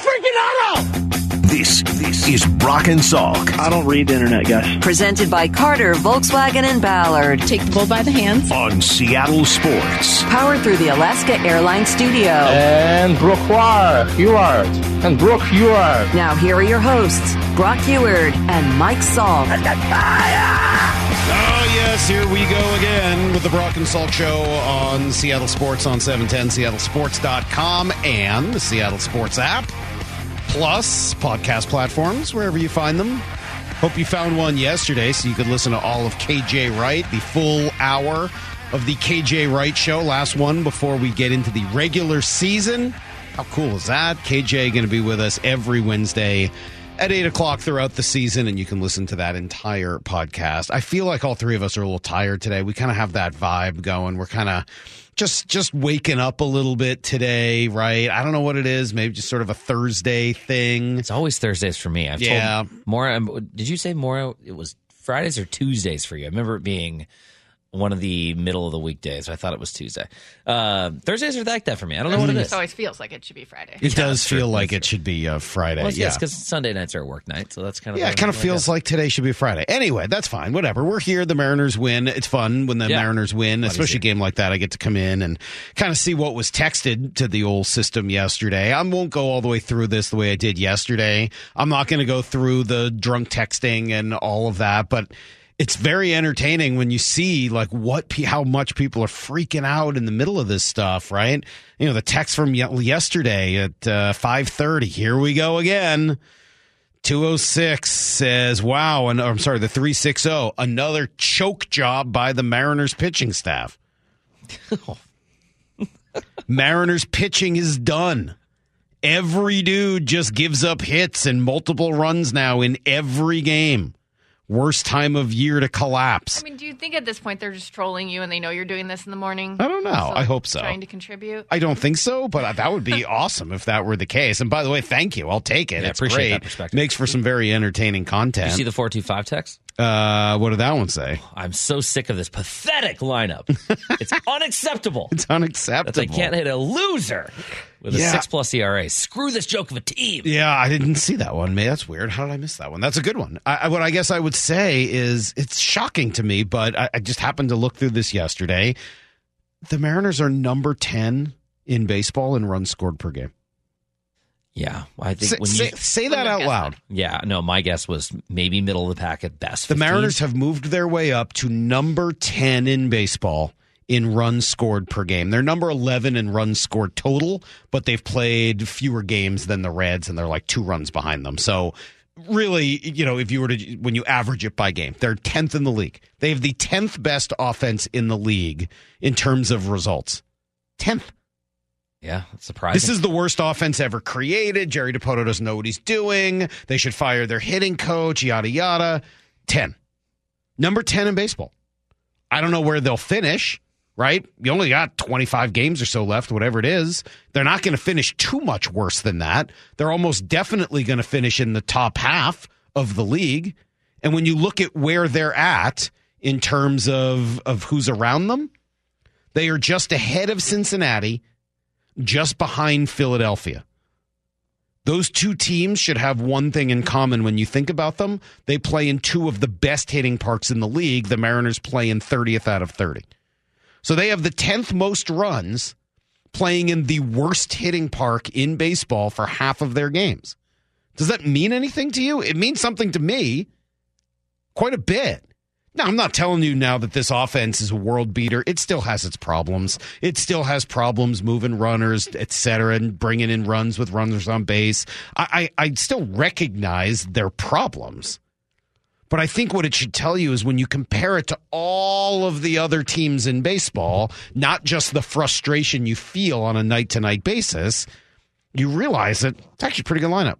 freaking auto! This this is Brock and Salk I don't read the internet, guys. Presented by Carter, Volkswagen, and Ballard. Take the bull by the hands. on Seattle Sports. Powered through the Alaska Airlines Studio. And Brock Huard. And Brock Huard. Now, here are your hosts, Brock Huard and Mike Salk. Oh, yes, here we go again with the Brock and Salk Show on Seattle Sports on 710, seattlesports.com, and the Seattle Sports app, plus podcast platforms, wherever you find them. Hope you found one yesterday so you could listen to all of KJ Wright, the full hour of the KJ Wright Show. Last one before we get into the regular season. How cool is that? KJ going to be with us every Wednesday at 8 o'clock throughout the season, and you can listen to that entire podcast. I feel like all three of us are a little tired today. We kind of have that vibe going. We're kind of just just waking up a little bit today, right? I don't know what it is. Maybe just sort of a Thursday thing. It's always Thursdays for me. I've Yeah. told Maura. Um, did you say Maura? It was Fridays or Tuesdays for you. I remember it being one of the middle of the weekdays. I thought it was Tuesday. Uh, Thursdays are like that for me. I don't know what it It is. always feels like it should be Friday. It does that's true. feel like it should be uh, Friday. Well, yeah. yes, because Sunday nights are a work night, so that's kind of Yeah, it kind of feels like today should be Friday. Anyway, that's fine. Whatever. We're here. The Mariners win. It's fun when the Yeah. Mariners win, Lot especially a game like that. I get to come in and kind of see what was texted to the old system yesterday. I won't go all the way through this the way I did yesterday. I'm not going to go through the drunk texting and all of that, but it's very entertaining when you see like what how much people are freaking out in the middle of this stuff, right? You know, the text from yesterday at uh, 5:30. Here we go again. 206 says, wow, and I'm sorry, the 360, another choke job by the Mariners pitching staff. Mariners pitching is done. Every dude just gives up hits and multiple runs now in every game. Worst time of year to collapse. I mean, do you think at this point they're just trolling you and they know you're doing this in the morning? I don't know. I hope so. Trying to contribute. I don't think so, but that would be awesome if that were the case. And by the way, thank you. I'll take it. Yeah, it's appreciate great. that perspective. Makes for some very entertaining content. You see the four two five text? uh, what did that one say? I'm so sick of this pathetic lineup. it's unacceptable. It's unacceptable. That they can't hit a loser with a six plus ERA. Screw this joke of a team. Yeah, I didn't see that one. Man, that's weird. How did I miss that one? That's a good one. I, what I guess I would say is it's shocking to me, but I, I just happened to look through this yesterday. The Mariners are number 10 in baseball in runs scored per game. Yeah, I think Say, when you say Wouldn't that out loud. Yeah, no, my guess was maybe middle of the pack at best. The Mariners have moved their way up to number 10 in baseball in runs scored per game. They're number 11 in runs scored total, but they've played fewer games than the Reds and they're like two runs behind them. So really, you know, if you were to when you average it by game, they're 10th in the league. They have the 10th best offense in the league in terms of results. 10th. Yeah, surprising. This is the worst offense ever created. Jerry Dipoto doesn't know what he's doing. They should fire their hitting coach, yada, yada. 10. Number 10 in baseball. I don't know where they'll finish, right? You only got 25 games or so left, whatever it is. They're not going to finish too much worse than that. They're almost definitely going to finish in the top half of the league. And when you look at where they're at in terms of, of who's around them, they are just ahead of Cincinnati just behind Philadelphia. Those two teams should have one thing in common when you think about them. They play in two of the best hitting parks in the league. The Mariners play in 30th out of 30. So they have the 10th most runs playing in the worst hitting park in baseball for half of their games. Does that mean anything to you? It means something to me quite a bit. Now, I'm not telling you now that this offense is a world beater. It still has its problems. It still has problems moving runners, et cetera, and bringing in runs with runners on base. I, I, I still recognize their problems. But I think what it should tell you is when you compare it to all of the other teams in baseball, not just the frustration you feel on a night to night basis, you realize that it's actually a pretty good lineup.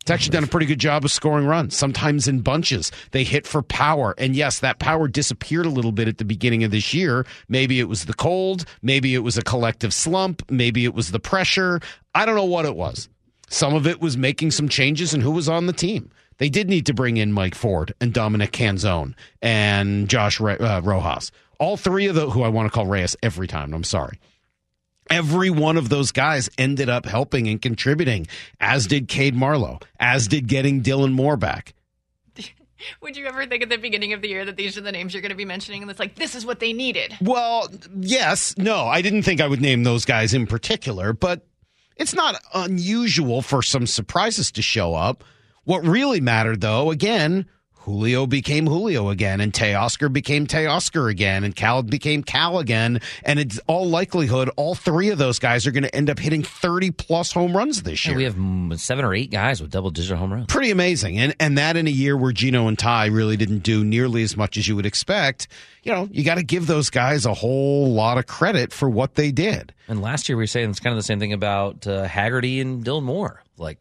It's actually done a pretty good job of scoring runs, sometimes in bunches. They hit for power. And yes, that power disappeared a little bit at the beginning of this year. Maybe it was the cold. Maybe it was a collective slump. Maybe it was the pressure. I don't know what it was. Some of it was making some changes and who was on the team. They did need to bring in Mike Ford and Dominic Canzone and Josh Re- uh, Rojas. All three of the who I want to call Reyes every time. I'm sorry. Every one of those guys ended up helping and contributing, as did Cade Marlowe, as did getting Dylan Moore back. Would you ever think at the beginning of the year that these are the names you're going to be mentioning and it's like, this is what they needed? Well, yes, no, I didn't think I would name those guys in particular, but it's not unusual for some surprises to show up. What really mattered, though, again, Julio became Julio again, and Teoscar became Teoscar again, and Cal became Cal again. And it's all likelihood, all three of those guys are going to end up hitting 30 plus home runs this year. We have mm, seven or eight guys with double digit home runs. Pretty amazing. And and that in a year where Gino and Ty really didn't do nearly as much as you would expect. You know, you got to give those guys a whole lot of credit for what they did. And last year we were saying it's kind of the same thing about uh, Haggerty and Dylan Moore. Like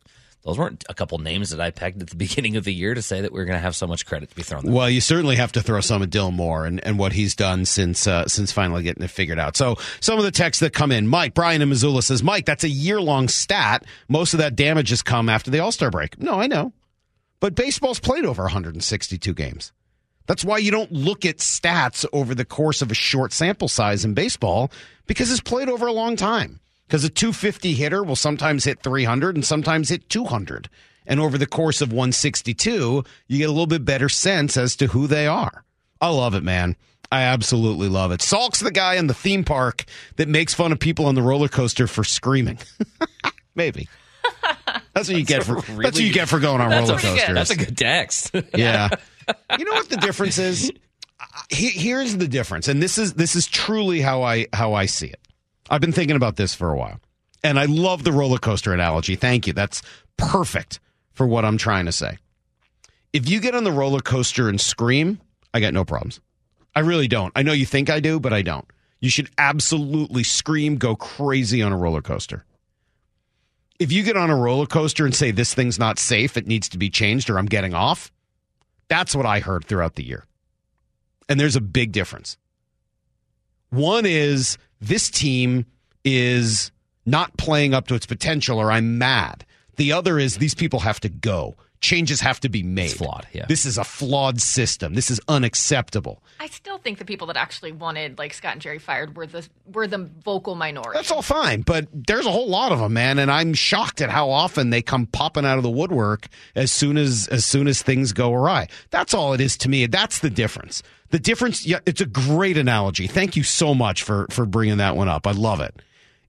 those weren't a couple names that I pegged at the beginning of the year to say that we are going to have so much credit to be thrown. Well, you certainly have to throw some at Dylan Moore and, and what he's done since uh, since finally getting it figured out. So some of the texts that come in, Mike Brian in Missoula says, Mike, that's a year long stat. Most of that damage has come after the All Star break. No, I know, but baseball's played over 162 games. That's why you don't look at stats over the course of a short sample size in baseball because it's played over a long time. Because a 250 hitter will sometimes hit 300 and sometimes hit 200. And over the course of 162, you get a little bit better sense as to who they are. I love it, man. I absolutely love it. Salk's the guy in the theme park that makes fun of people on the roller coaster for screaming. Maybe. That's what you get for really- that's what you get for going on roller coasters. that's a good text. Yeah. you know what the difference is? Here's the difference, and this is this is truly how I how I see it. I've been thinking about this for a while, and I love the roller coaster analogy. Thank you. That's perfect for what I'm trying to say. If you get on the roller coaster and scream, I got no problems. I really don't. I know you think I do, but I don't. You should absolutely scream, go crazy on a roller coaster. If you get on a roller coaster and say this thing's not safe, it needs to be changed, or I'm getting off, that's what I heard throughout the year. And there's a big difference. One is this team is not playing up to its potential, or I'm mad. The other is these people have to go. Changes have to be made. flawed, yeah. This is a flawed system. This is unacceptable. I still think the people that actually wanted like Scott and Jerry fired were the were the vocal minority. That's all fine, but there's a whole lot of them, man, and I'm shocked at how often they come popping out of the woodwork as soon as as soon as things go awry. That's all it is to me. That's the difference. The difference, yeah, it's a great analogy. Thank you so much for for bringing that one up. I love it.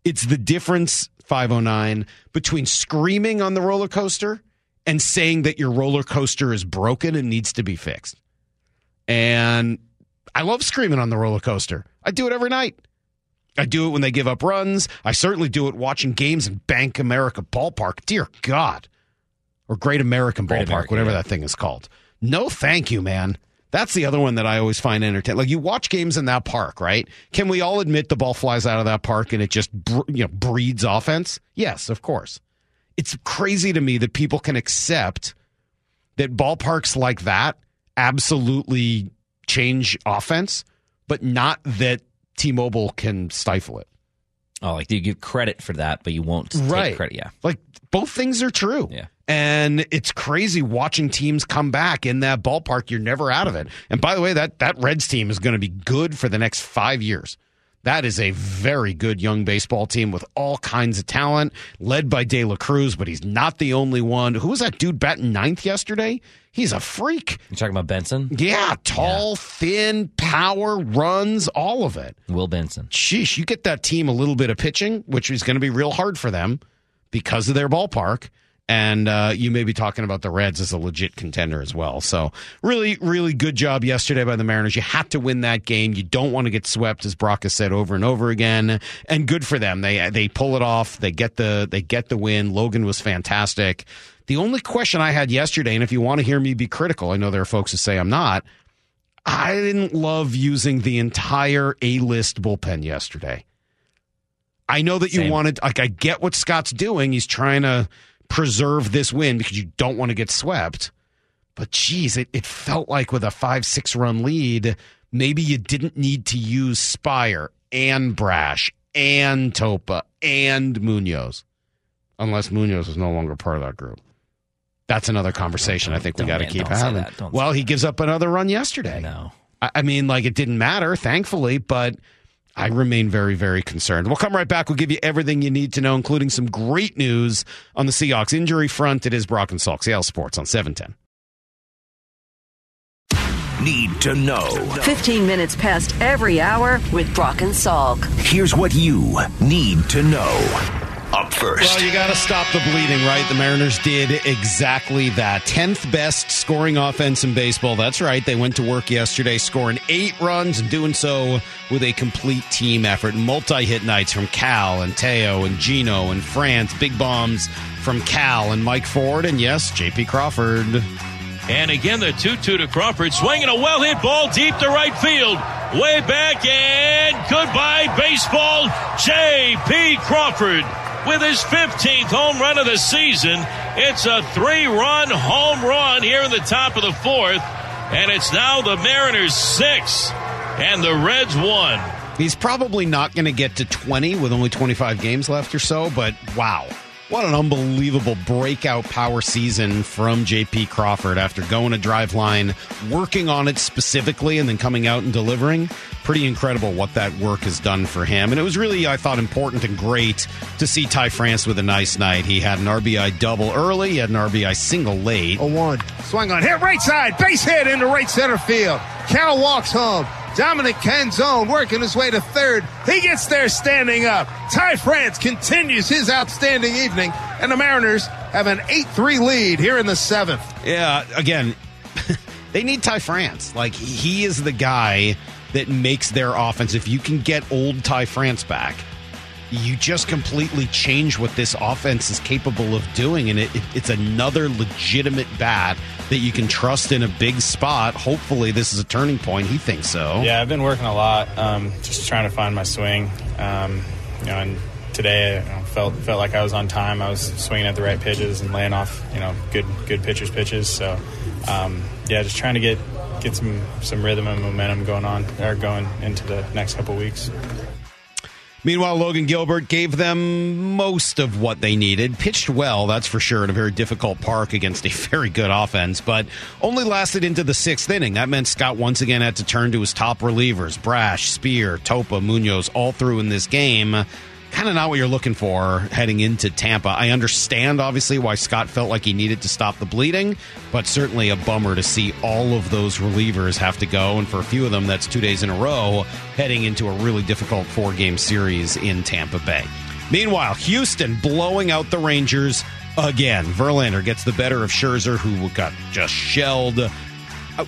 It's the difference 509 between screaming on the roller coaster and saying that your roller coaster is broken and needs to be fixed. And I love screaming on the roller coaster. I do it every night. I do it when they give up runs. I certainly do it watching games in Bank America Ballpark. Dear God. Or Great American Great Ballpark, whatever yeah. that thing is called. No, thank you, man. That's the other one that I always find entertaining. Like you watch games in that park, right? Can we all admit the ball flies out of that park and it just you know breeds offense? Yes, of course. It's crazy to me that people can accept that ballparks like that absolutely change offense, but not that T-Mobile can stifle it. oh, like do you give credit for that, but you won't take credit. Yeah. Like both things are true. Yeah. And it's crazy watching teams come back in that ballpark. You're never out of it. And by the way, that that Reds team is going to be good for the next five years. That is a very good young baseball team with all kinds of talent, led by De La Cruz, but he's not the only one. Who was that dude batting ninth yesterday? He's a freak. You talking about Benson? Yeah, tall, thin, power, runs, all of it Will Benson. sheesh, you get that team a little bit of pitching, which is going to be real hard for them because of their ballpark. And uh, you may be talking about the Reds as a legit contender as well. So, really, really good job yesterday by the Mariners. You had to win that game. You don't want to get swept, as Brock has said over and over again. And good for them. They they pull it off. They get the they get the win. Logan was fantastic. The only question I had yesterday, and if you want to hear me be critical, I know there are folks who say I'm not. I didn't love using the entire A list bullpen yesterday. I know that you Same. wanted, like, I get what Scott's doing. He's trying to preserve this win because you don't want to get swept. But geez, it, it felt like with a five, six run lead, maybe you didn't need to use Speier and Brash and Topa and Munoz, unless Munoz is no longer part of that group. That's another conversation I think we got to keep having. Well, he gives up another run yesterday. No. I I mean, like it didn't matter, thankfully, but I remain very, very concerned. We'll come right back. We'll give you everything you need to know, including some great news on the Seahawks injury front. It is Brock and Salk, Seattle Sports on 710. Need to know. 15 minutes past every hour with Brock and Salk. Here's what you need to know. Up first. Well, you got to stop the bleeding, right? The Mariners did exactly that. 10th best scoring offense in baseball. That's right. They went to work yesterday scoring eight runs and doing so with a complete team effort. Multi hit nights from Cal and Teo and Gino and France. Big bombs from Cal and Mike Ford. And yes, JP Crawford. And again, the 2 2 to Crawford, swinging a well hit ball deep to right field. Way back, and goodbye, baseball. J.P. Crawford with his 15th home run of the season. It's a three run home run here in the top of the fourth. And it's now the Mariners six and the Reds one. He's probably not going to get to 20 with only 25 games left or so, but wow. What an unbelievable breakout power season from JP Crawford after going to Driveline, working on it specifically, and then coming out and delivering. Pretty incredible what that work has done for him. And it was really, I thought, important and great to see Ty France with a nice night. He had an RBI double early, he had an RBI single late. A one. Swung on, hit right side, base hit into right center field. Cal walks home. Dominic Canzone working his way to third. He gets there standing up. Ty France continues his outstanding evening, and the Mariners have an 8 3 lead here in the seventh. Yeah, again, they need Ty France. Like, he is the guy that makes their offense. If you can get old Ty France back, you just completely change what this offense is capable of doing. And it, it, it's another legitimate bat that you can trust in a big spot. Hopefully, this is a turning point. He thinks so. Yeah, I've been working a lot, um, just trying to find my swing. Um, you know, and today I felt felt like I was on time. I was swinging at the right pitches and laying off, you know, good good pitchers' pitches. So, um, yeah, just trying to get get some some rhythm and momentum going on or going into the next couple weeks. Meanwhile, Logan Gilbert gave them most of what they needed. Pitched well, that's for sure, in a very difficult park against a very good offense, but only lasted into the sixth inning. That meant Scott once again had to turn to his top relievers Brash, Speier, Topa, Munoz, all through in this game kind of not what you're looking for heading into Tampa. I understand, obviously, why Scott felt like he needed to stop the bleeding, but certainly a bummer to see all of those relievers have to go. And for a few of them, that's two days in a row heading into a really difficult four game series in Tampa Bay. Meanwhile, Houston blowing out the Rangers again. Verlander gets the better of Scherzer, who got just shelled. Uh,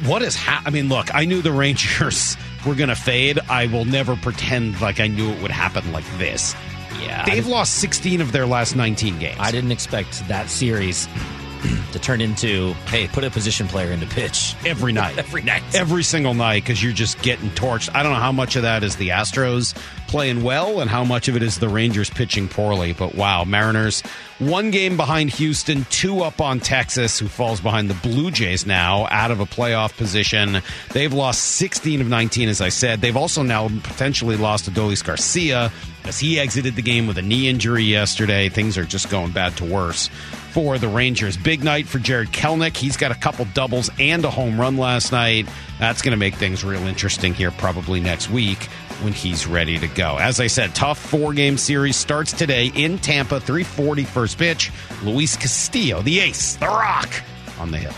what is ha- I mean, look, I knew the Rangers were going to fade. I will never pretend like I knew it would happen like this. Yeah. They've lost 16 of their last 19 games. I didn't expect that series to turn into hey, put a position player into pitch every night. every night. Every single night because you're just getting torched. I don't know how much of that is the Astros playing well and how much of it is the Rangers pitching poorly. But wow, Mariners one game behind Houston, two up on Texas, who falls behind the Blue Jays now out of a playoff position. They've lost 16 of 19, as I said. They've also now potentially lost Adolis Garcia as he exited the game with a knee injury yesterday. Things are just going bad to worse for the Rangers. Big night for Jarred Kelenic. He's got a couple doubles and a home run last night. That's going to make things real interesting here probably next week when he's ready to go. As I said, tough four game series starts today in Tampa, 340 first pitch. Luis Castillo, the ace, the rock on the hill.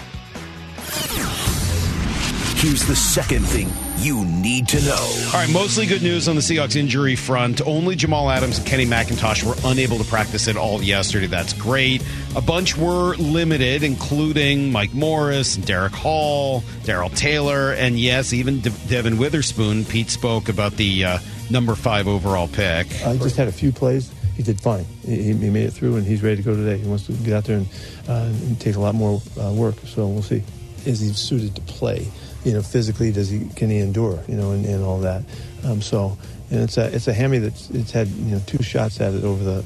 Here's the second thing you need to know. All right, mostly good news on the Seahawks injury front. Only Jamal Adams and Kenny McIntosh were unable to practice at all yesterday. That's great. A bunch were limited, including Mike Morris, Derick Hall, Darrell Taylor, and yes, even De- Devon Witherspoon. Pete spoke about the uh, number five overall pick. I just had a few plays. He did fine. He, he made it through, and he's ready to go today. He wants to get out there and, uh, and take a lot more uh, work. So we'll see. Is he suited to play? You know, physically does he can he endure, you know, and, and all that. Um, so, and it's a it's a hammy that's it's had you know two shots at it over the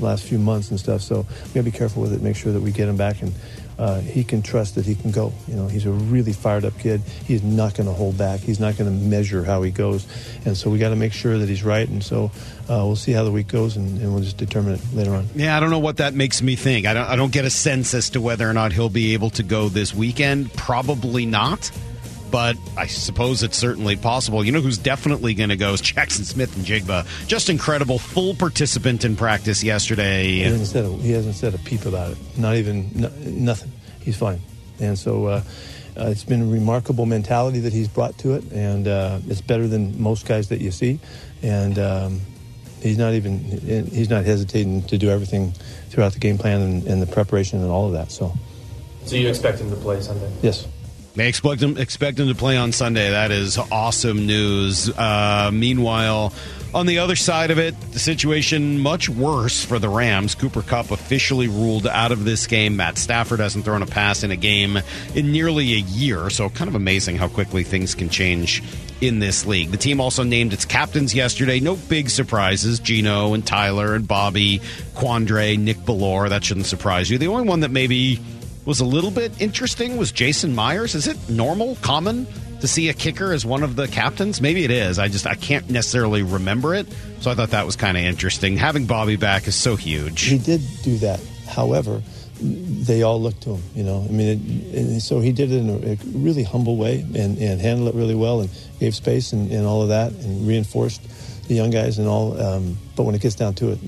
last few months and stuff. So we gotta be careful with it. Make sure that we get him back and. Uh, he can trust that he can go. You know, he's a really fired up kid. He's not going to hold back. He's not going to measure how he goes, and so we got to make sure that he's right. And so uh, we'll see how the week goes, and, and, we'll just determine it later on. Yeah, I don't know what that makes me think. I don't. I don't get a sense as to whether or not he'll be able to go this weekend. Probably not but I suppose it's certainly possible. You know who's definitely going to go is Jaxon Smith-Njigba. Just incredible, full participant in practice He yesterday. hasn't said a, he hasn't said a peep about it. Not even no, nothing. He's fine, and so uh, uh, it's been a remarkable mentality that he's brought to it, and uh, it's better than most guys that you see. And um, he's not even he's not hesitating to do everything throughout the game plan and, and the preparation and all of that. So So you expect him to play Sunday? yes. They expect him expect him to play on Sunday. That is awesome news. Uh, meanwhile, on the other side of it, the situation much worse for the Rams. Cooper Kupp officially ruled out of this game. Matt Stafford hasn't thrown a pass in a game in nearly a year. So kind of amazing how quickly things can change in this league. The team also named its captains yesterday. No big surprises. Geno and Tyler and Bobby, Quandre, Nick Bellore. That shouldn't surprise you. The only one that maybe was a little bit interesting was Jason Myers. Is it normal, common to see a kicker as one of the captains? Maybe it is. I just I can't necessarily remember it. So I thought that was kind of interesting. Having Bobby back is so huge. He did do that. However, they all looked to him, you know. I mean, it, so he did it in a, a really humble way and, and handled it really well and gave space and, and all of that and reinforced the young guys and all. Um, but when it gets down to it,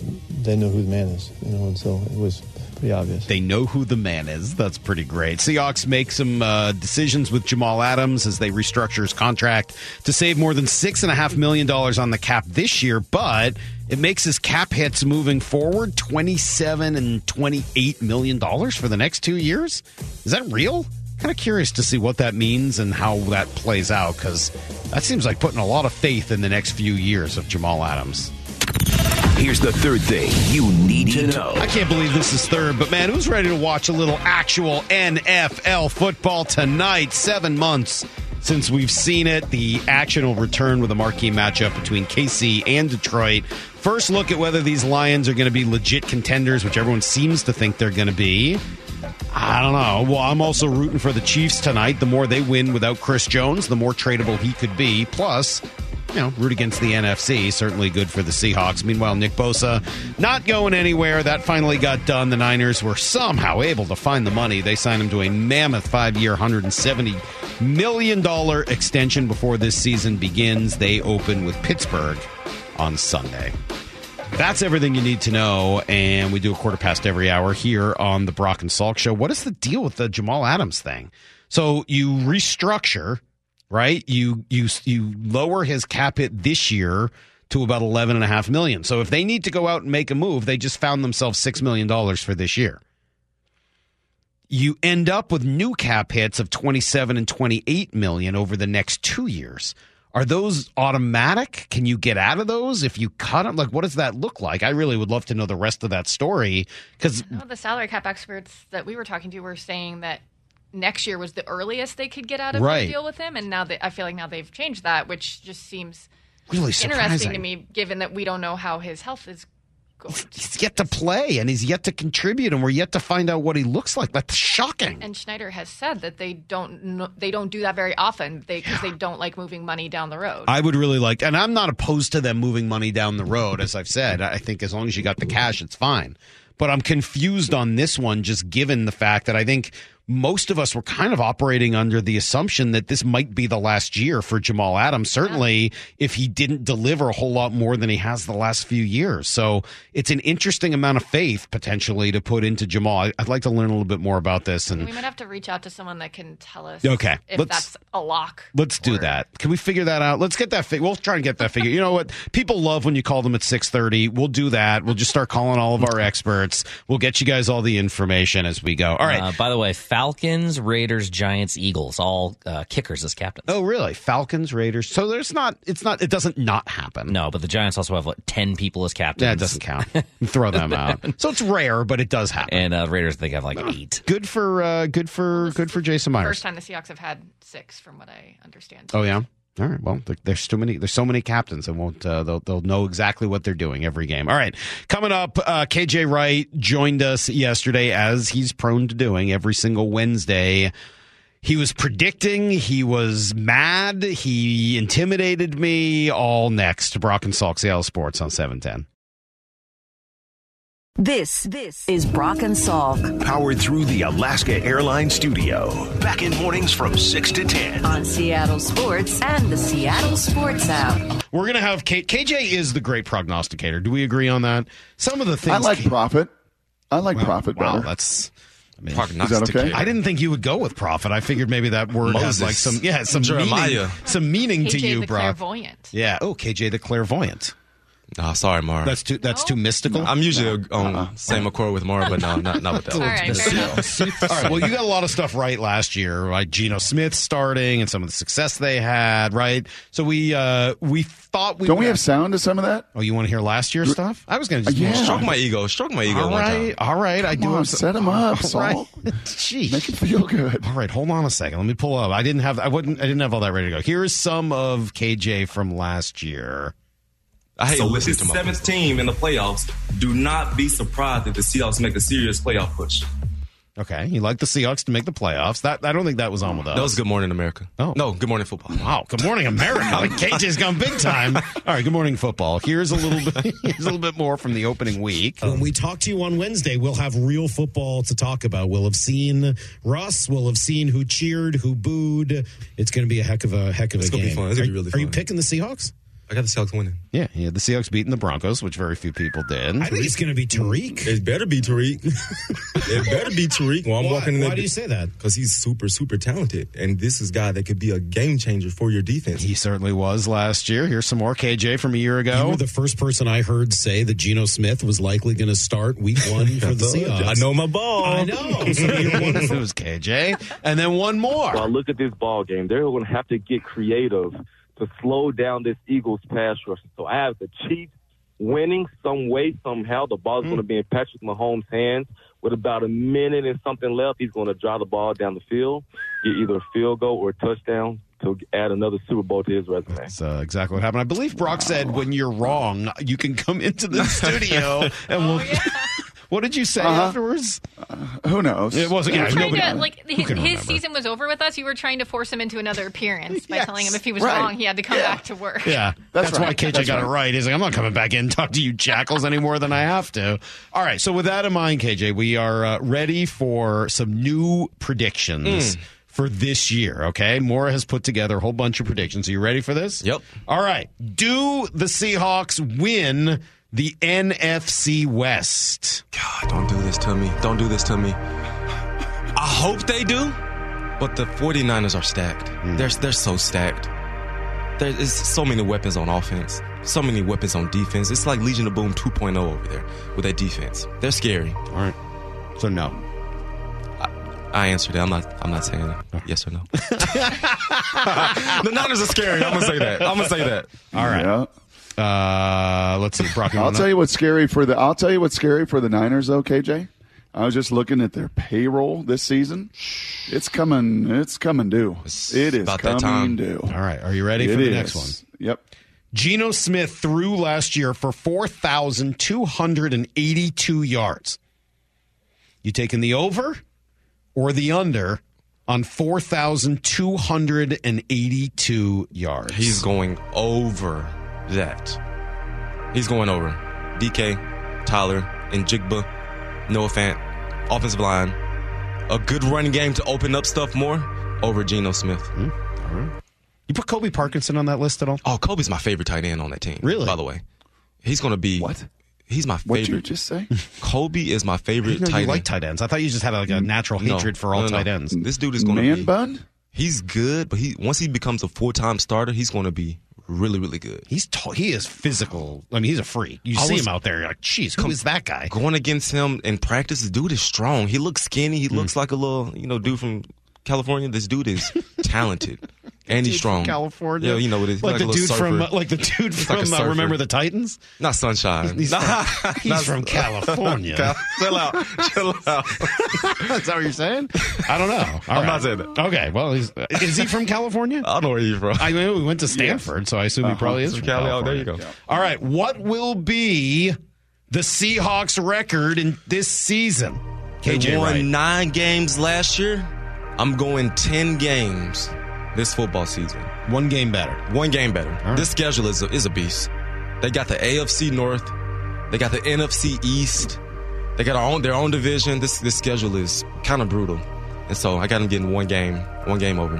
they know who the man is, you know, and so it was pretty obvious. They know who the man is. That's pretty great. Seahawks make some uh, decisions with Jamal Adams as they restructure his contract to save more than six and a half million dollars on the cap this year, but it makes his cap hits moving forward twenty-seven and twenty-eight million dollars for the next two years. Is that real? Kind of curious to see what that means and how that plays out because that seems like putting a lot of faith in the next few years of Jamal Adams. Here's the third thing you need to know. I can't believe this is third, but man, who's ready to watch a little actual NFL football tonight? Seven months since we've seen it. The action will return with a marquee matchup between KC and Detroit. First look at whether these Lions are going to be legit contenders, which everyone seems to think they're going to be. I don't know. Well, I'm also rooting for the Chiefs tonight. The more they win without Chris Jones, the more tradable he could be. Plus, you know, root against the NFC. Certainly good for the Seahawks. Meanwhile, Nick Bosa not going anywhere. That finally got done. The Niners were somehow able to find the money. They signed him to a mammoth five year, $170 million extension before this season begins. They open with Pittsburgh on Sunday. That's everything you need to know, and we do a quarter past every hour here on the Brock and Salk Show. What is the deal with the Jamal Adams thing? So you restructure, right? You you you lower his cap hit this year to about eleven and a half million. So if they need to go out and make a move, they just found themselves six million dollars for this year. You end up with new cap hits of twenty seven and twenty eight million over the next two years. Are those automatic? Can you get out of those if you cut them? Like, what does that look like? I really would love to know the rest of that story because Well, the salary cap experts that we were talking to were saying that next year was the earliest they could get out of Right. the deal with him, and now they, I feel like now they've changed that, which just seems really interesting surprising. to me, given that we don't know how his health is going. He's yet to play and he's yet to contribute, and we're yet to find out what he looks like. That's shocking. And Schneider has said that they don't they don't do that very often because they don't like moving money down the road. I would really like, and I'm not opposed to them moving money down the road. As I've said, I think as long as you got the cash, it's fine. But I'm confused on this one, just given the fact that I think most of us were kind of operating under the assumption that this might be the last year for Jamal Adams. Certainly, if he didn't deliver a whole lot more than he has the last few years. So it's an interesting amount of faith potentially to put into Jamal. I- I'd like to learn a little bit more about this. And we might have to reach out to someone that can tell us Okay, if let's- that's a lock. Let's do that. Can we figure that out? Let's get that figure. We'll try and get that figure. You know what? People love when you call them at 6:30. We'll do that. We'll just start calling all of our experts. We'll get you guys all the information as we go. All right. Uh, by the way, Falcons, Raiders, Giants, Eagles, all uh, kickers as captains. oh, really? Falcons, Raiders. So there's not it's not it doesn't not happen. No, but the Giants also have like ten people as captains. That doesn't count. Throw them out. So it's rare, but it does happen. And uh, Raiders, I think have like eight. Good for uh good for good for Jason Myers. First time the Seahawks have had six, from what I understand. Oh yeah. All right. Well, there- there's too many. There's so many captains, and won't uh, they'll they'll know exactly what they're doing every game. All right. Coming up, uh, KJ Wright joined us yesterday, as he's prone to doing every single Wednesday. He was predicting. He was mad. He intimidated me. All next. Brock and Salk, Seattle Sports on seven ten. This this is Brock and Salk Powered through the Alaska Airlines studio. Back in mornings from 6 to 10. on Seattle Sports and the Seattle Sports app. We're gonna have K- KJ is the great prognosticator. Do we agree on that? Some of the things I like K- Profit. I like Wow, Profit Wow, better. that's. I mean, Is that okay? I didn't think you would go with profit. I figured maybe that word has like some yeah some meaning, Jeremiah. some meaning to you, the Brock. clairvoyant. Yeah. Oh, KJ the clairvoyant. Oh, sorry, Mara. That's too that's too oh. mystical. I'm usually on um, uh-huh. same accord with Mara, but no, not, not with that. All one. right, fair enough. All right. Well, you got a lot of stuff right last year, like Geno Smith starting and some of the success they had, right? So we uh we thought we Don't we have sound to some of that? Oh, you want to hear last year's stuff? I was going to just Yeah. Stroke my ego. Stroke my ego All one right, time. all right. I do on, have some- set 'em up, All Saul. right. Jeez. Make it feel good. All right, hold on a second. Let me pull up. I didn't have I wouldn't I didn't have all that ready to go. Here's some of KJ from last year. I hate so with listening this to my seventh team in the playoffs, do not be surprised if the Seahawks make a serious playoff push. Okay, you like the Seahawks to make the playoffs. That I don't think that was on with us. That was Good Morning America. Oh. No, Good Morning Football. Wow. Good morning, America. Like KJ's gone big time. All right. Good morning, football. Here's a little bit. Here's a little bit more from the opening week. When we talk to you on Wednesday, we'll have real football to talk about. We'll have seen Russ. We'll have seen who cheered, who booed. It's going to be a heck of a heck of It's a gonna be game. fun. It's gonna are, be really Are you picking the Seahawks? I got the Seahawks winning. Yeah, yeah. The Seahawks beating the Broncos, which very few people did. I think it's going to be Tariq. It better be Tariq. it better be Tariq. Well, I'm Why- walking in why there do you say that? Because he's super, super talented, and this is a guy that could be a game changer for your defense. He certainly was last year. Here's some more KJ from a year ago. You ago. were the first person I heard say that Geno Smith was likely going to start Week One for the told. Seahawks. I know my ball. I know. So you're one it was KJ, and then one more. Well, look at this ball game. They're going to have to get creative to slow down this Eagles pass rush. So I have the Chiefs winning some way, somehow. The ball's going to be in Patrick Mahomes' hands. With about a minute and something left, he's going to drive the ball down the field, get either a field goal or a touchdown to add another Super Bowl to his resume. That's uh, exactly what happened. I believe Brock said, "When you're wrong, you can come into the studio and we'll." What did you say Uh-huh. afterwards? Who knows? It wasn't. Yeah, Trying nobody, to, like his, his season was over with us. You were trying to force him into another appearance by Yes. telling him if he was Right. wrong, he had to come back to work. Yeah, that's, That's why. KJ That's got it right. right. He's like, I'm not coming back in and talk to you jackals any more than I have to. All right, so with that in mind, KJ, we are uh, ready for some new predictions. For this year, okay? Mora has put together a whole bunch of predictions. Are you ready for this? Yep. All right. Do the Seahawks win the NFC West? God, don't do this to me. Don't do this to me. I hope they do, but the 49ers are stacked. Hmm. They're, they're so stacked. There's so many weapons on offense, so many weapons on defense. It's like Legion of Boom 2.0 over there with that defense. They're scary. All right. So no. I answered it. I'm not. I'm not saying it. Yes or no. the Niners are scary. I'm gonna say that. I'm gonna say that. All right. Yeah. Uh, let's see. Brock, I'll wanna- tell you what's scary for the. I'll tell you what's scary for the Niners, though, KJ. I was just looking at their payroll this season. It's coming. It's coming due. It is about that coming time. due. All right. Are you ready It for the is. next one? Yep. Geno Smith threw last year for 4,282 yards. You taking the over or the under on 4,282 yards? He's going over that. He's going over. DK, Tyler, and Jigba, Noah Fant, offensive line, a good running game to open up stuff more over Geno Smith. Hmm. You put Colby Parkinson on that list at all? Oh, Colby's my favorite tight end on that team. Really? By the way, he's going to be What? He's my What you favorite. just say? Kobe is my favorite tight you end. like tight ends. I thought you just had like a natural No. hatred for all No, no, tight ends. This dude is going to be Man be. bun? He's good, but he once he becomes a full time starter, he's going to be really, really good. He's tall. He is physical. I mean, he's a freak. You I see was- him out there, you're like, geez, who is that guy? Going against him in practice, this dude is strong. He looks skinny. He hmm. looks like a little, you know, dude from California. This dude is talented and he's strong. from California. Yeah, you know what it is. Like, a the dude from, like the dude He's like from uh. Remember the Titans? Not Sunshine. He's from, he's from California. Cal- Chill out. Chill out. Is that what you're saying? I don't know. All I'm right. not saying that. Okay. Well, he's, is he from California? I don't know where he's from. I mean, we went to Stanford, so I assume he probably is From from Cali. Oh, California. there you go. All right. What will be the Seahawks record in this season? They KJ won Wright. nine games last year. I'm going 10 games this football season. One game better. One game better. right. This schedule is a, is a beast. They got the AFC North. They got the NFC East. They got our own their own division. This this schedule is kind of brutal, and so I got them getting one game, one game over.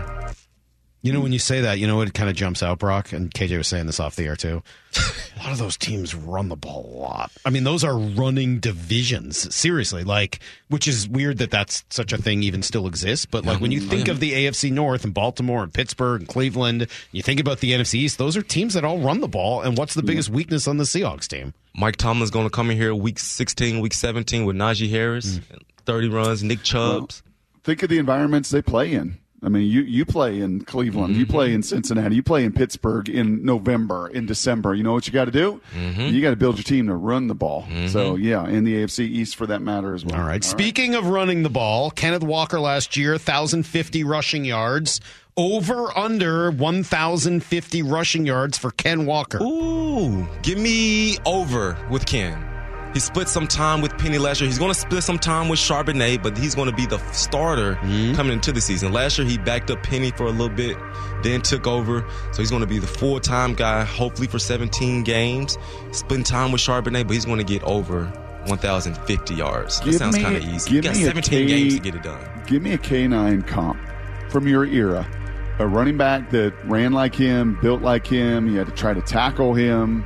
You know, when you say that, you know, it kind of jumps out, Brock, and KJ was saying this off the air too. a lot of those teams run the ball a lot. I mean, those are running divisions. Seriously, like, which is weird that that's such a thing even still exists. But like, when you think of the AFC North and Baltimore and Pittsburgh and Cleveland, you think about the NFC East. Those are teams that all run the ball. And what's the biggest weakness on the Seahawks team? Mike Tomlin's going to come in here week 16, week 17 with Najee Harris, hmm. 30 runs, Nick Chubbs. Think of the environments they play in. I mean, you, you play in Cleveland, you mm-hmm. play in Cincinnati, you play in Pittsburgh in November, in December. You know what you got to do? Mm-hmm. You got to build your team to run the ball. Mm-hmm. So, yeah, in the AFC East for that matter as well. All right. Speaking of running the ball, Kenneth Walker last year, 1,050 rushing yards. Over under 1,050 rushing yards for Ken Walker. Ooh, give me over with Ken. He split some time with Penny last year. He's going to split some time with Charbonnet, but he's going to be the starter mm-hmm. coming into the season. Last year, he backed up Penny for a little bit, then took over. So he's going to be the full time guy, hopefully for 17 games. Splitting time with Charbonnet, but he's going to get over 1,050 yards. That sounds kind of easy. give You got me 17 K- games to get it done. Give me a K9 comp from your era. A running back that ran like him, built like him. You had to try to tackle him.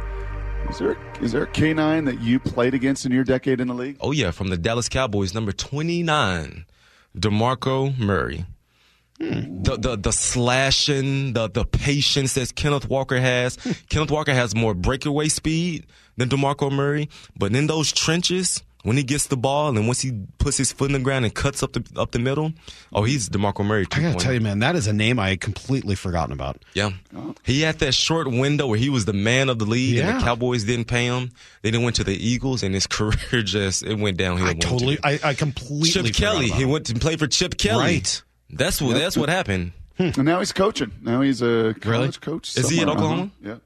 Is there is there a K9 that you played against in your decade in the league? Oh yeah, from the Dallas Cowboys, number twenty nine, Demarco Murray. Hmm. The, the the slashing, the the patience that Kenneth Walker has. Kenneth Walker has more breakaway speed than Demarco Murray, but in those trenches, when he gets the ball and once he puts his foot in the ground and cuts up the up the middle, oh, he's Demarco Murray. I got to tell you, man, that is a name I had completely forgotten about. Yeah. He had that short window where he was the man of the league and the Cowboys didn't pay him. Then he went to the Eagles and his career just it went downhill. I totally, I, I completely Chip forgot Kelly. about He him. went to play for Chip Kelly. Right. That's what Yep. that's what happened. And now he's coaching. Now he's a college Really? coach. Is he at. Oklahoma? Uh-huh. Yeah.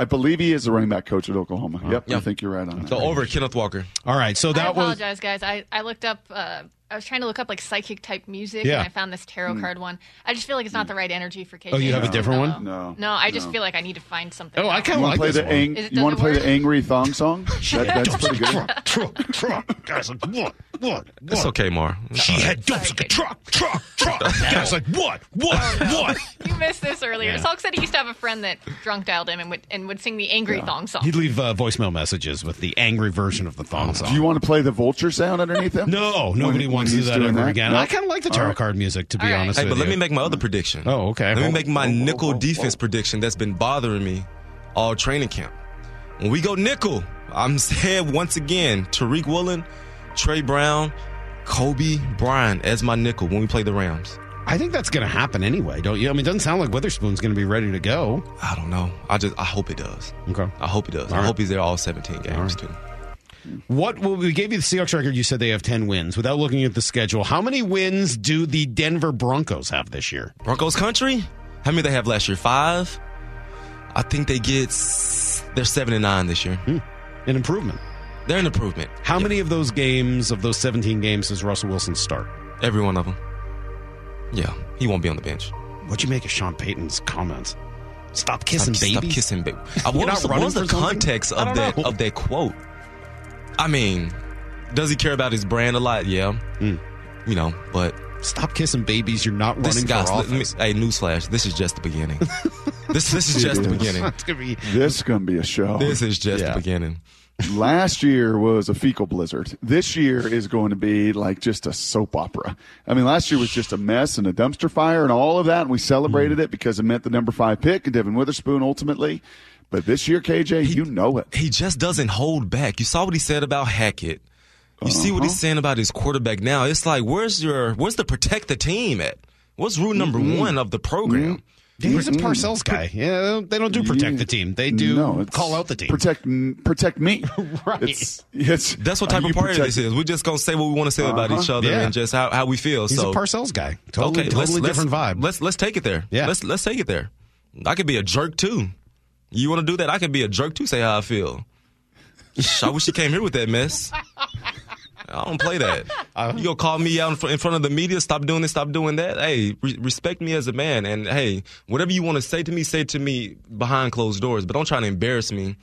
I believe he is a running back coach at Oklahoma. Yep. Yeah. I think you're right on that. So over Kenneth Walker. All right, so I that was apologize, guys. I, I looked up. Uh, I was trying to look up like psychic type music, Yeah. and I found this tarot card one. I just feel like it's not the right energy for KJ. Oh, you have a different one? No. No, I just No. feel like I need to find something. Oh, I else. kind You of want like to play this the one. ang- Is it- You want to it play the angry thong song? That, that's pretty good. truck, truck, truck. Guys, like what, what, It's okay, Mar. She had dumps like a truck, truck, truck. Guys, like what, what, what? You missed this earlier. Yeah. Salk said he used to have a friend that drunk dialed him and would and would sing the angry thong song. He'd leave uh, voicemail messages with the angry version of the thong song. Do you want to play the vulture sound underneath him? no, nobody wants when to do that ever that? again. No? I kind of like the tarot right. card music, to be All right. honest Hey, with but let you. me make my other prediction. Oh, okay. Let me make my oh, oh, oh nickel oh, oh. defense oh. prediction that's been bothering me all training camp. When we go nickel, I'm saying once again, Tariq Woolen, Trey Brown, Coby Bryant as my nickel when we play the Rams. I think that's going to happen anyway, don't you? I mean, it doesn't sound like Witherspoon's going to be ready to go. I don't know. I just I hope it does. Okay. I hope it does. All I right. hope he's there all 17 games too. What we gave you the Seahawks record? You said they have ten wins. Without looking at the schedule, how many wins do the Denver Broncos have this year? Broncos country? How many they have last year? Five? I think they get they're seven and nine this year. An improvement. They're an improvement. How many of those games, of those seventeen games, does Russell Wilson start? Every one of them. Yeah, he won't be on the bench. What'd you make of Sean Payton's comments? Stop kissing Stop, babies. Stop kissing baby. Uh, You're what was, what was the context of that know. of that quote? I mean, does he care about his brand a lot? Yeah, Hmm. you know, but Stop kissing babies. You're not this running guys, for let me- hey, newsflash! This is just the beginning. this this is It just the beginning. It's gonna be This is going to be a show. This is just Yeah. the beginning. Last year was a fecal blizzard. This year is going to be like just a soap opera. I mean, last year was just a mess and a dumpster fire and all of that, and we celebrated Mm. it because it meant the number five pick and Devon Witherspoon ultimately. But this year, KJ, you know it. He just doesn't hold back. You saw what he said about Hackett. You see what he's Uh-huh. saying about his quarterback now. It's like, where's your, where's the protect the team at? What's rule number one of the program? He's a Parcells guy. Yeah, they don't- they don't do protect the team. They do No, call out the team. Protect, protect me. Right. It's, it's, That's what type of party this protecting- is. We're just gonna say what we want to say about Uh-huh. each other Yeah. and just how, how we feel. He's so a Parcells guy. Totally, okay, totally let's, different let's, vibe. Let's let's take it there. Yeah. let's let's take it there. I could be a jerk too. You want to do that? I could be a jerk too. Say how I feel. I wish you came here with that mess. I don't play that. You gonna call me out in front of the media? Stop doing this. Stop doing that. Hey, re- respect me as a man. And hey, whatever you want to say to me, say to me behind closed doors. But don't try to embarrass me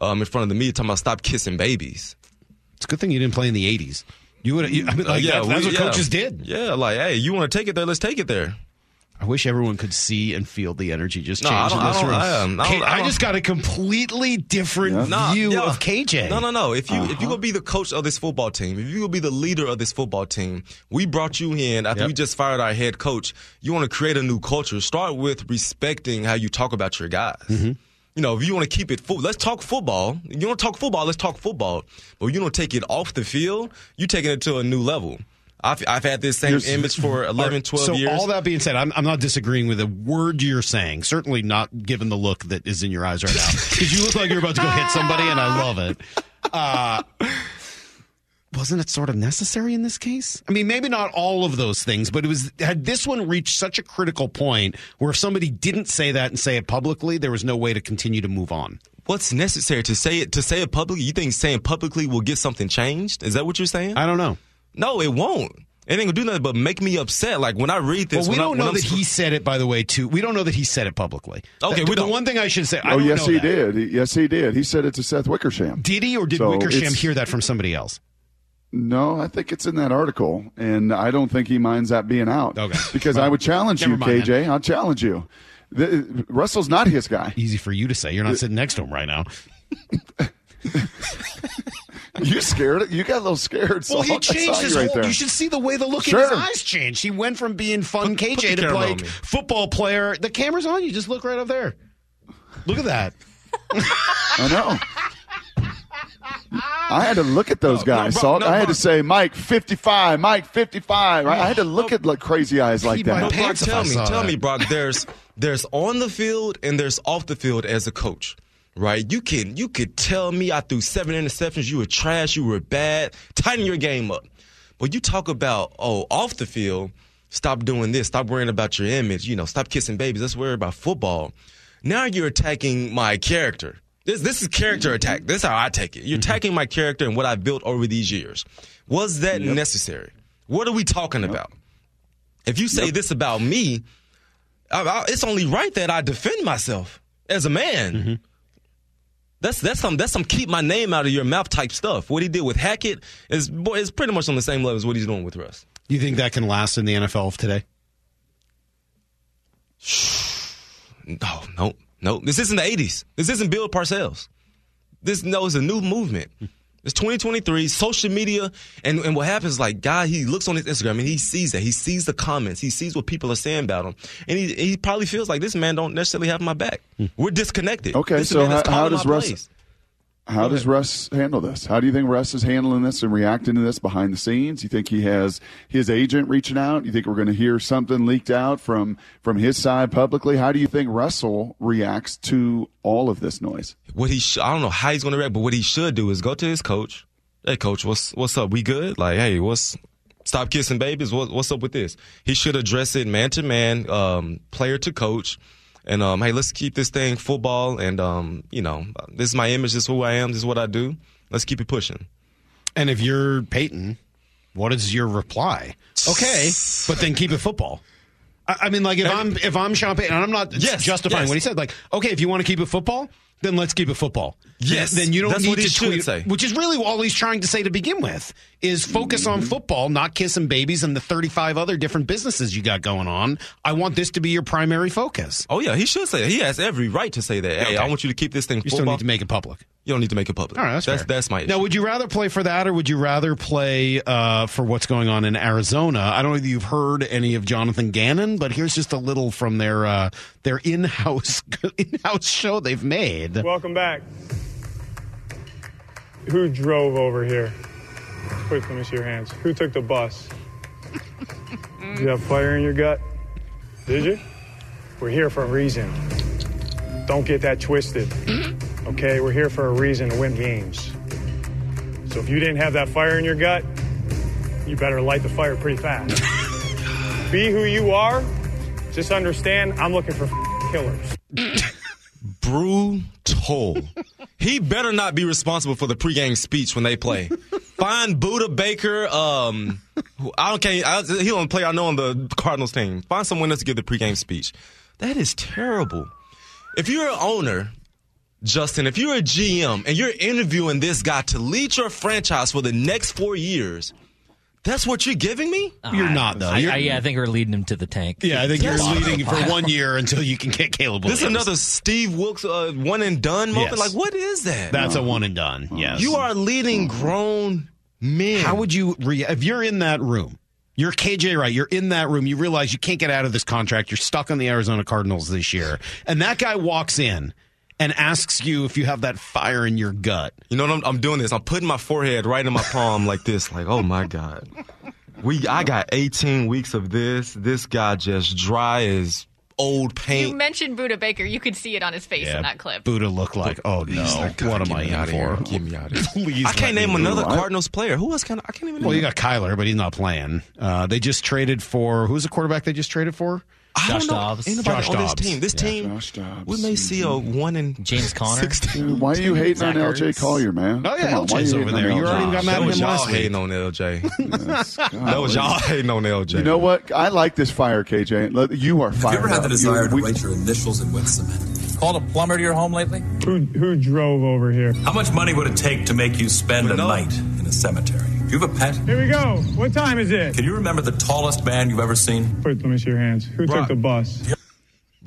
um, in front of the media. Talking about stop kissing babies. It's a good thing you didn't play in the '80s. You would. I mean, Uh, yeah, that- that's we- what yeah. coaches did. Yeah, like, hey, you want to take it there? Let's take it there. I wish everyone could see and feel the energy just No, change I don't- in this I room. I, um, I don't- K- I I don't- just got a completely different Nah, view yeah. of KJ. No, no, no. If you if you Uh-huh. gonna be the coach of this football team, if you gonna be the leader of this football team, we brought you in after Yep. we just fired our head coach. You want to create a new culture. Start with respecting how you talk about your guys. Mm-hmm. You know, if you want to keep it, fo- let's talk football. You want to talk football, let's talk football. But you don't take it off the field. you're taking it to a new level. I've, I've had this same Here's- image for 11, 12 so years. all that being said, I'm, I'm not disagreeing with a word you're saying. Certainly not given the look that is in your eyes right now, because you look like you're about to go hit somebody, and I love it. Uh, wasn't it sort of necessary in this case? I mean, maybe not all of those things, but it was. Had this one reached such a critical point where if somebody didn't say that and say it publicly, there was no way to continue to move on. What's necessary to say it to say it publicly? You think saying publicly will get something changed? Is that what you're saying? I don't know. No, it won't. It ain't gonna do nothing but make me upset. Like when I read this, Well, we when don't when know I'm that sp- he said it. By the way, too, we don't know that he said it publicly. Okay, the, we the one thing I should say. I oh, don't yes, know he that. did. He- yes, he did. He said it to Seth Wickersham. Did he, or did So Wickersham hear that from somebody else? No, I think it's in that article, and I don't think he minds that being out. Okay. Because I would challenge you, Never mind KJ. I'll challenge you. The, Russell's not his guy. Easy for you to say. You're not sitting next to him right now. You scared? You got a little scared. Well, he changed his you right whole. there. You should see the way the look in his eyes changed. He went from being fun Put- put KJ the to camera on like football player. The camera's on. You just look right up there. Look at that. I know. I had to look at those No, guys, no, Salk. no, I had no. to say, Mike, 55, Mike, 55. Right? I had to look at like crazy eyes like that. Brock, tell me, saw tell that. me, Brock. There's there's on the field and there's off the field as a coach, right? You can you could tell me I threw seven interceptions. You were trash. You were bad. Tighten your game up. But you talk about oh off the field, stop doing this. Stop worrying about your image. You know, stop kissing babies. Let's worry about football. Now you're attacking my character. This this is character attack. This is how I take it. You're mm-hmm. attacking my character and what I built over these years. Was that necessary? What are we talking about? If you say this about me, I, I, it's only right that I defend myself as a man. Mm-hmm. That's that's some that's some keep my name out of your mouth type stuff. What he did with Hackett is boy, is pretty much on the same level as what he's doing with Russ. You think that can last in the NFL of today? No, no, no. This isn't the '80s. This isn't Bill Parcells. This no, it's a new movement. It's 2023, social media, and, and what happens is like, guy, he looks on his Instagram and he sees that. He sees the comments. He sees what people are saying about him. And he, he probably feels like this man don't necessarily have my back. Hmm. We're disconnected. Okay, This so how, how does my Russ? plays. How does Russ handle this? How do you think Russ is handling this and reacting to this behind the scenes? You think he has his agent reaching out? You think we're going to hear something leaked out from from his side publicly? How do you think Russell reacts to all of this noise? what he sh- I don't know how he's going to react, but what he should do is go to his coach. Hey, coach, what's what's up? We good? Like, hey, what's stop kissing babies? What, what's up with this? He should address it man to man, um, player to coach, and um, hey, let's keep this thing football. And um, you know, this is my image. This is who I am. This is what I do. Let's keep it pushing. And if you're Payton, what is your reply? Okay, but then keep it football. I, I mean, like if I'm if I'm Sean Payton, and I'm not Yes, justifying yes. what he said. Like, okay, if you want to keep it football, then let's keep it football. Yes, then you don't that's need to tweet. say. Which is really all he's trying to say to begin with is focus on football, not kissing babies and the 35 other different businesses you got going on. I want this to be your primary focus. Oh yeah, he should say that. He has every right to say that. Hey, Okay. I want you to keep this thing You football. still need to make it public. you don't need to make it public. All right, that's that's, fair. that's my issue. Now, would you rather play for that, or would you rather play uh, for what's going on in Arizona? I don't know if you've heard any of Jonathan Gannon, but here's just a little from their uh, their in house in house show they've made. Welcome back. Who drove over here? Quick, let me see your hands. Who took the bus? Did you have fire in your gut? Did you? We're here for a reason. Don't get that twisted. Okay, we're here for a reason to win games. So if you didn't have that fire in your gut, you better light the fire pretty fast. Be who you are. Just understand, I'm looking for killers. brutal. He better not be responsible for the pregame speech when they play. Find Budda Baker. Um, I don't care. I, he don't play. I know on the Cardinals team. Find someone else to give the pregame speech. That is terrible. If you're an owner, Justin, if you're a GM and you're interviewing this guy to lead your franchise for the next four years, that's what you're giving me? You're not though. I, You're- I, yeah, I think we're leading him to the tank. yeah, I think Yes. you're leading for one year until you can get Caleb This is another Steve Wilks uh, one and done moment. Yes. Like, what is that? That's a one and done. Yes. You are leading grown men. How would you re- if you're in that room? You're KJ Wright. You're in that room. You realize you can't get out of this contract. You're stuck on the Arizona Cardinals this year, and that guy walks in and asks you if you have that fire in your gut. You know what I'm, I'm doing this? I'm putting my forehead right in my palm like this. Like, oh my god, we I got 18 weeks of this. This guy just dry as old paint. You mentioned Budda Baker. You could see it on his face in that clip. Budda looked like, oh no, He's like, what am I get me in here. for? Get me out of here. Please I can't name another go. Cardinals player. Who else can I can't even? Well, name you got Kyler, but he's not playing. Uh, they just traded for who's the quarterback they just traded for? I don't know. Ain't nobody Josh on Dobbs. this team. This Yeah. team, Josh Dobbs. we may see a mm-hmm. one in James Conner. 16. Dude, why are you hating on Zach LJ Collier, man? Oh, yeah, Come on, why LJ's you over hating there. on You LJ? already got mad That at was him y'all last week. hating on LJ. Yes, that was y'all hating on LJ. You know what? I like this fire, KJ. Let- You are Have fired. you ever had the up. desire to we- write your initials in wet cement? Called a plumber to your home lately? Who who drove over here? How much money would it take to make you spend a No. night in a cemetery? Do you have a pet? Here we go. What time is it? Can you remember the tallest man you've ever seen? Put, let me see your hands. Who Brock. took the bus?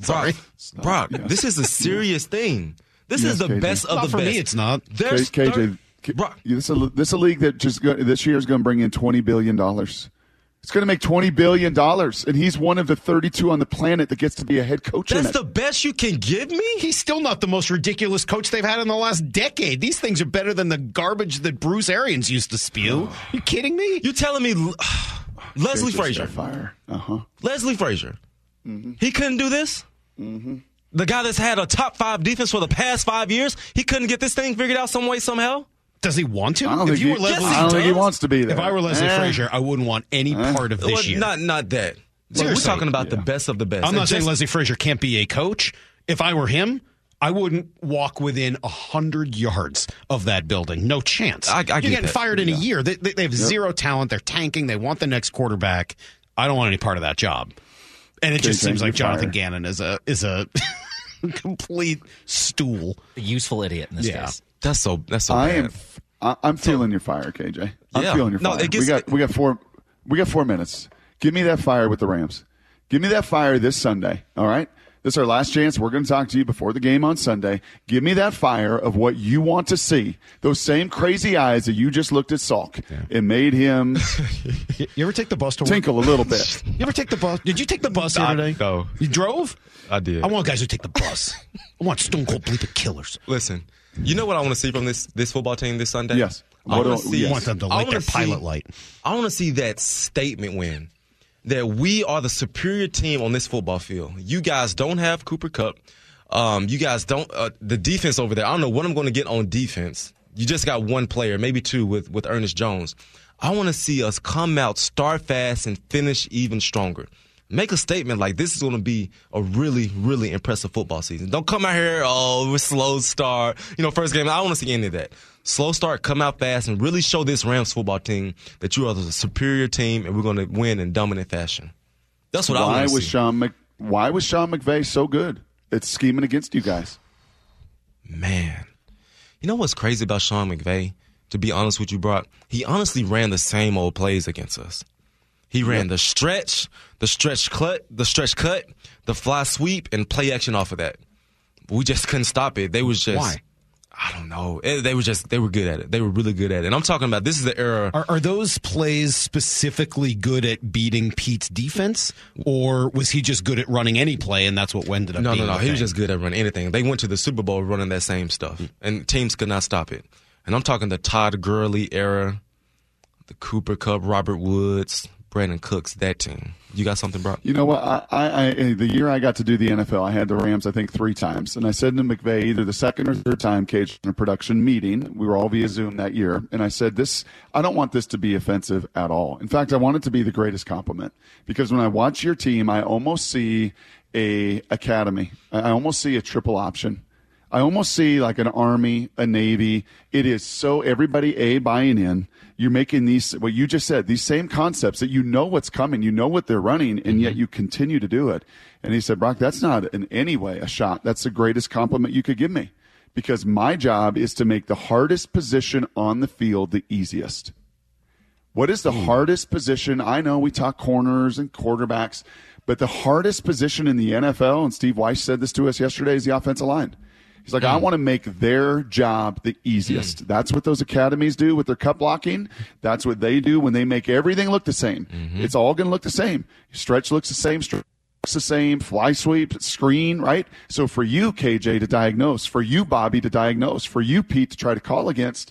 Brock, Brock, this is a serious thing. This Yes, is the KJ. best of Not the for best. me, it's not. There's K- thir- KJ, K- yeah, this, is a, this is a league that just go, this year is going to bring in twenty billion dollars. It's going to make twenty billion dollars, and he's one of the thirty-two on the planet that gets to be a head coach. in That's it. the best you can give me. He's still not the most ridiculous coach they've had in the last decade. These things are better than the garbage that Bruce Arians used to spew. you kidding me? You're telling me Leslie Frazier? Fire. Uh huh. Leslie Frazier. Mm-hmm. He couldn't do this. The guy that's had a top five defense for the past five years, he couldn't get this thing figured out some way somehow. Does he want to? I don't if think you he- were Leslie, Yes, I don't think he wants to be there. if I were Leslie Eh. Frazier, I wouldn't want any part of this Well, year. Not not that. But we're talking about the best of the best. I'm not And saying just- Leslie Frazier can't be a coach. If I were him, I wouldn't walk within a hundred yards of that building. No chance. I- I You're get getting that. fired in a year. They, they, they have zero talent. They're tanking. They want the next quarterback. I don't want any part of that job. And it just seems like Jonathan fired. Gannon is a is a complete stool. A useful idiot in this Yeah. case. That's so. That's so. I bad. am. I, I'm feeling your fire, KJ. I'm Yeah. feeling your No, fire. it gets- we got we got four we got four minutes. Give me that fire with the Rams. Give me that fire this Sunday. All right. This is our last chance. We're going to talk to you before the game on Sunday. Give me that fire of what you want to see. Those same crazy eyes that you just looked at Salk. It made him You ever take the bus to work? tinkle a little bit. You ever take the bus? Did you take the bus here I- today? no. You drove? I did. I want guys who take the bus. I want stone cold bleeping killers. Listen, you know what I want to see from this this football team this Sunday? Yes. I want to see. yes. Want them to I light wanna their pilot light. I want to see that statement win that we are the superior team on this football field. You guys don't have Cooper Kupp. Um, you guys don't. Uh, the defense over there. I don't know what I'm going to get on defense. You just got one player, maybe two, with with Ernest Jones. I want to see us come out, start fast, and finish even stronger. Make a statement like this is going to be a really, really impressive football season. Don't come out here, oh, we're slow start. You know, first game. I don't want to see any of that. Slow start, come out fast, and really show this Rams football team that you are the superior team, and we're going to win in dominant fashion. That's what I why want to was see. Sean Mc, Why was Sean McVay so good? It's scheming against you guys. Man, you know what's crazy about Sean McVay? To be honest with you, Brock, he honestly ran the same old plays against us. He ran the stretch, the stretch cut, the stretch cut, the fly sweep, and play action off of that. We just couldn't stop it. They was just Why? I don't know. Eh, They were just they were good at it. They were really good at it. And I'm talking about this is the era. Are, are those plays specifically good at beating Pete's defense, or was he just good at running any play, and that's what ended up? No, being no, no. He was just good at running anything. They went to the Super Bowl running that same stuff, and teams could not stop it. And I'm talking the Todd Gurley era, the Cooper Kupp, Robert Woods, Brandin Cooks, that team. You got something, bro? You know what? I, I, I the year I got to do the NFL, I had the Rams, I think, three times, and I said to McVay either the second or third time, Cage, in a production meeting. We were all via Zoom that year, and I said, "This, I don't want this to be offensive at all. In fact, I want it to be the greatest compliment because when I watch your team, I almost see a academy. I almost see a triple option." I almost see like an army, a navy. It is so everybody a buying in. You're making these what you just said, these same concepts that you know what's coming, you know what they're running, and yet mm-hmm. you continue to do it. And he said, Brock, that's not in any way a shot. That's the greatest compliment you could give me. because my job is to make the hardest position on the field the easiest. What is the hmm. hardest position? I know we talk corners and quarterbacks, but the hardest position in the NFL, and Steve Weiss said this to us yesterday, is the offensive line. He's like, I mm. want to make their job the easiest. Mm. That's what those academies do with their cut blocking. That's what they do when they make everything look the same. Mm-hmm. It's all going to look the same. Stretch looks the same. Stretch looks the same. Fly sweep, screen, right? So for you, KJ, to diagnose, for you, Bobby, to diagnose, for you, Pete, to try to call against,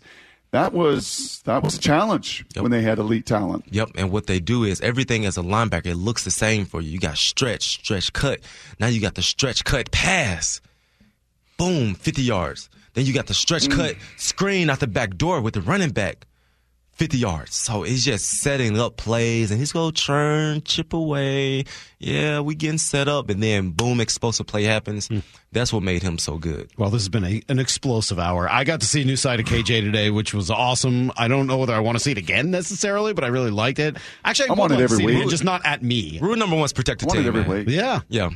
that was that was a challenge when they had elite talent. Yep, and what they do is everything as a linebacker, it looks the same for you. You got stretch, stretch, cut. Now you got the stretch, cut, pass. Boom, 50 yards. Then you got the stretch, mm. cut, screen out the back door with the running back. 50 yards. So it's just setting up plays and he's going to churn, chip away. Yeah, we getting set up and then boom, explosive play happens. That's what made him so good. Well, this has been a, an explosive hour. I got to see a new side of KJ today, which was awesome. I don't know whether I want to see it again necessarily, but I really liked it. Actually, I, I want it to every see week. again, just not at me. Rule number one is protect the I want it team. every man. week. Yeah. Yeah,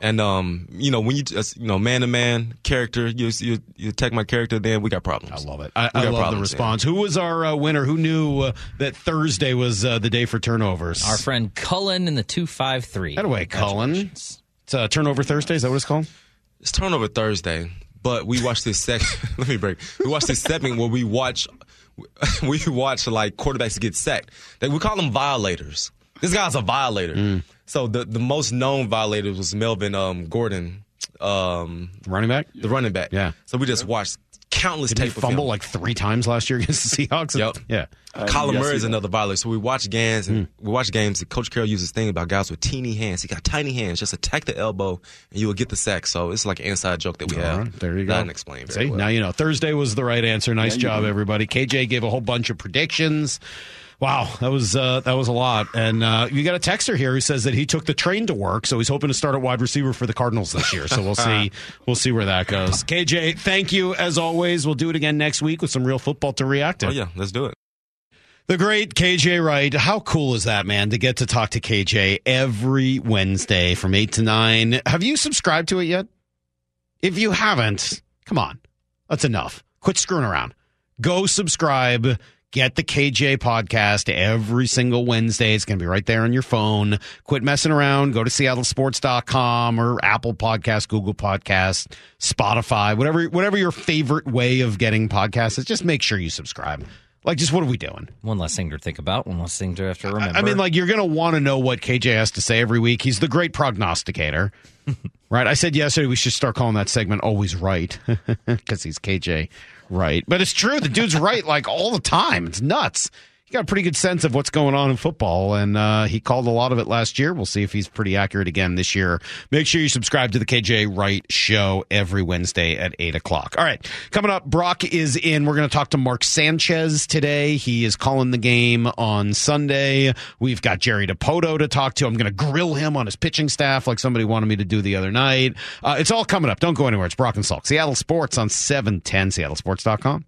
and um, you know when you just you know man to man character, you you you attack my character, then we got problems. I love it. I, I got love the problems, response. Who was our uh, winner? Who knew uh, that Thursday was uh, the day for turnovers? Our friend Cullen in the 253. That away, Cullen. It's uh, Turnover Thursday. Is that what it's called? It's turnover Thursday, but we watched this section. let me break. We watched this segment where we watch we watch like quarterbacks get sacked. They, we call them violators. This guy's a violator. Mm. So the the most known violator was Melvin um, Gordon, um, running back. The running back. Yeah. So we just watched countless Did he tape of fumble him. like three times last year against the Seahawks? Yep. Yeah. Colin Murray is another violator. So we watch games and hmm. we watch games. And Coach Carroll uses this thing about guys with teeny hands. He got tiny hands. Just attack the elbow and you will get the sack. So it's like an inside joke that we All have. right, there you That I go. didn't explain very See, well. now you know. Thursday was the right answer. Nice Yeah, job, know. everybody. KJ gave a whole bunch of predictions. Wow, that was uh, that was a lot. And uh, you got a texter here who says that he took the train to work, so he's hoping to start at wide receiver for the Cardinals this year. So we'll see we'll see where that goes. KJ, thank you as always. We'll do it again next week with some real football to react to. Oh yeah, let's do it. The great KJ Wright. How cool is that, man, to get to talk to KJ every Wednesday from 8 to 9? Have you subscribed to it yet? If you haven't, come on. That's enough. Quit screwing around. Go subscribe. Get the KJ podcast every single Wednesday. It's going to be right there on your phone. Quit messing around. Go to seattlesports.com or Apple Podcast, Google Podcast, Spotify, whatever, whatever your favorite way of getting podcasts is. Just make sure you subscribe. Like, just what are we doing? One less thing to think about. One less thing to have to remember. I mean, like, you're going to want to know what KJ has to say every week. He's the great prognosticator, right? I said yesterday we should start calling that segment Always Right because he's KJ Right. But it's true. The dude's right like all the time. It's nuts. He got a pretty good sense of what's going on in football, and uh, he called a lot of it last year. We'll see if he's pretty accurate again this year. Make sure you subscribe to the KJ Wright Show every Wednesday at 8 o'clock. All right, coming up, Brock is in. We're going to talk to Mark Sanchez today. He is calling the game on Sunday. We've got Jerry Dipoto to talk to. I'm going to grill him on his pitching staff like somebody wanted me to do the other night. Uh, it's all coming up. Don't go anywhere. It's Brock and Salk. Seattle Sports on 710, seattlesports.com.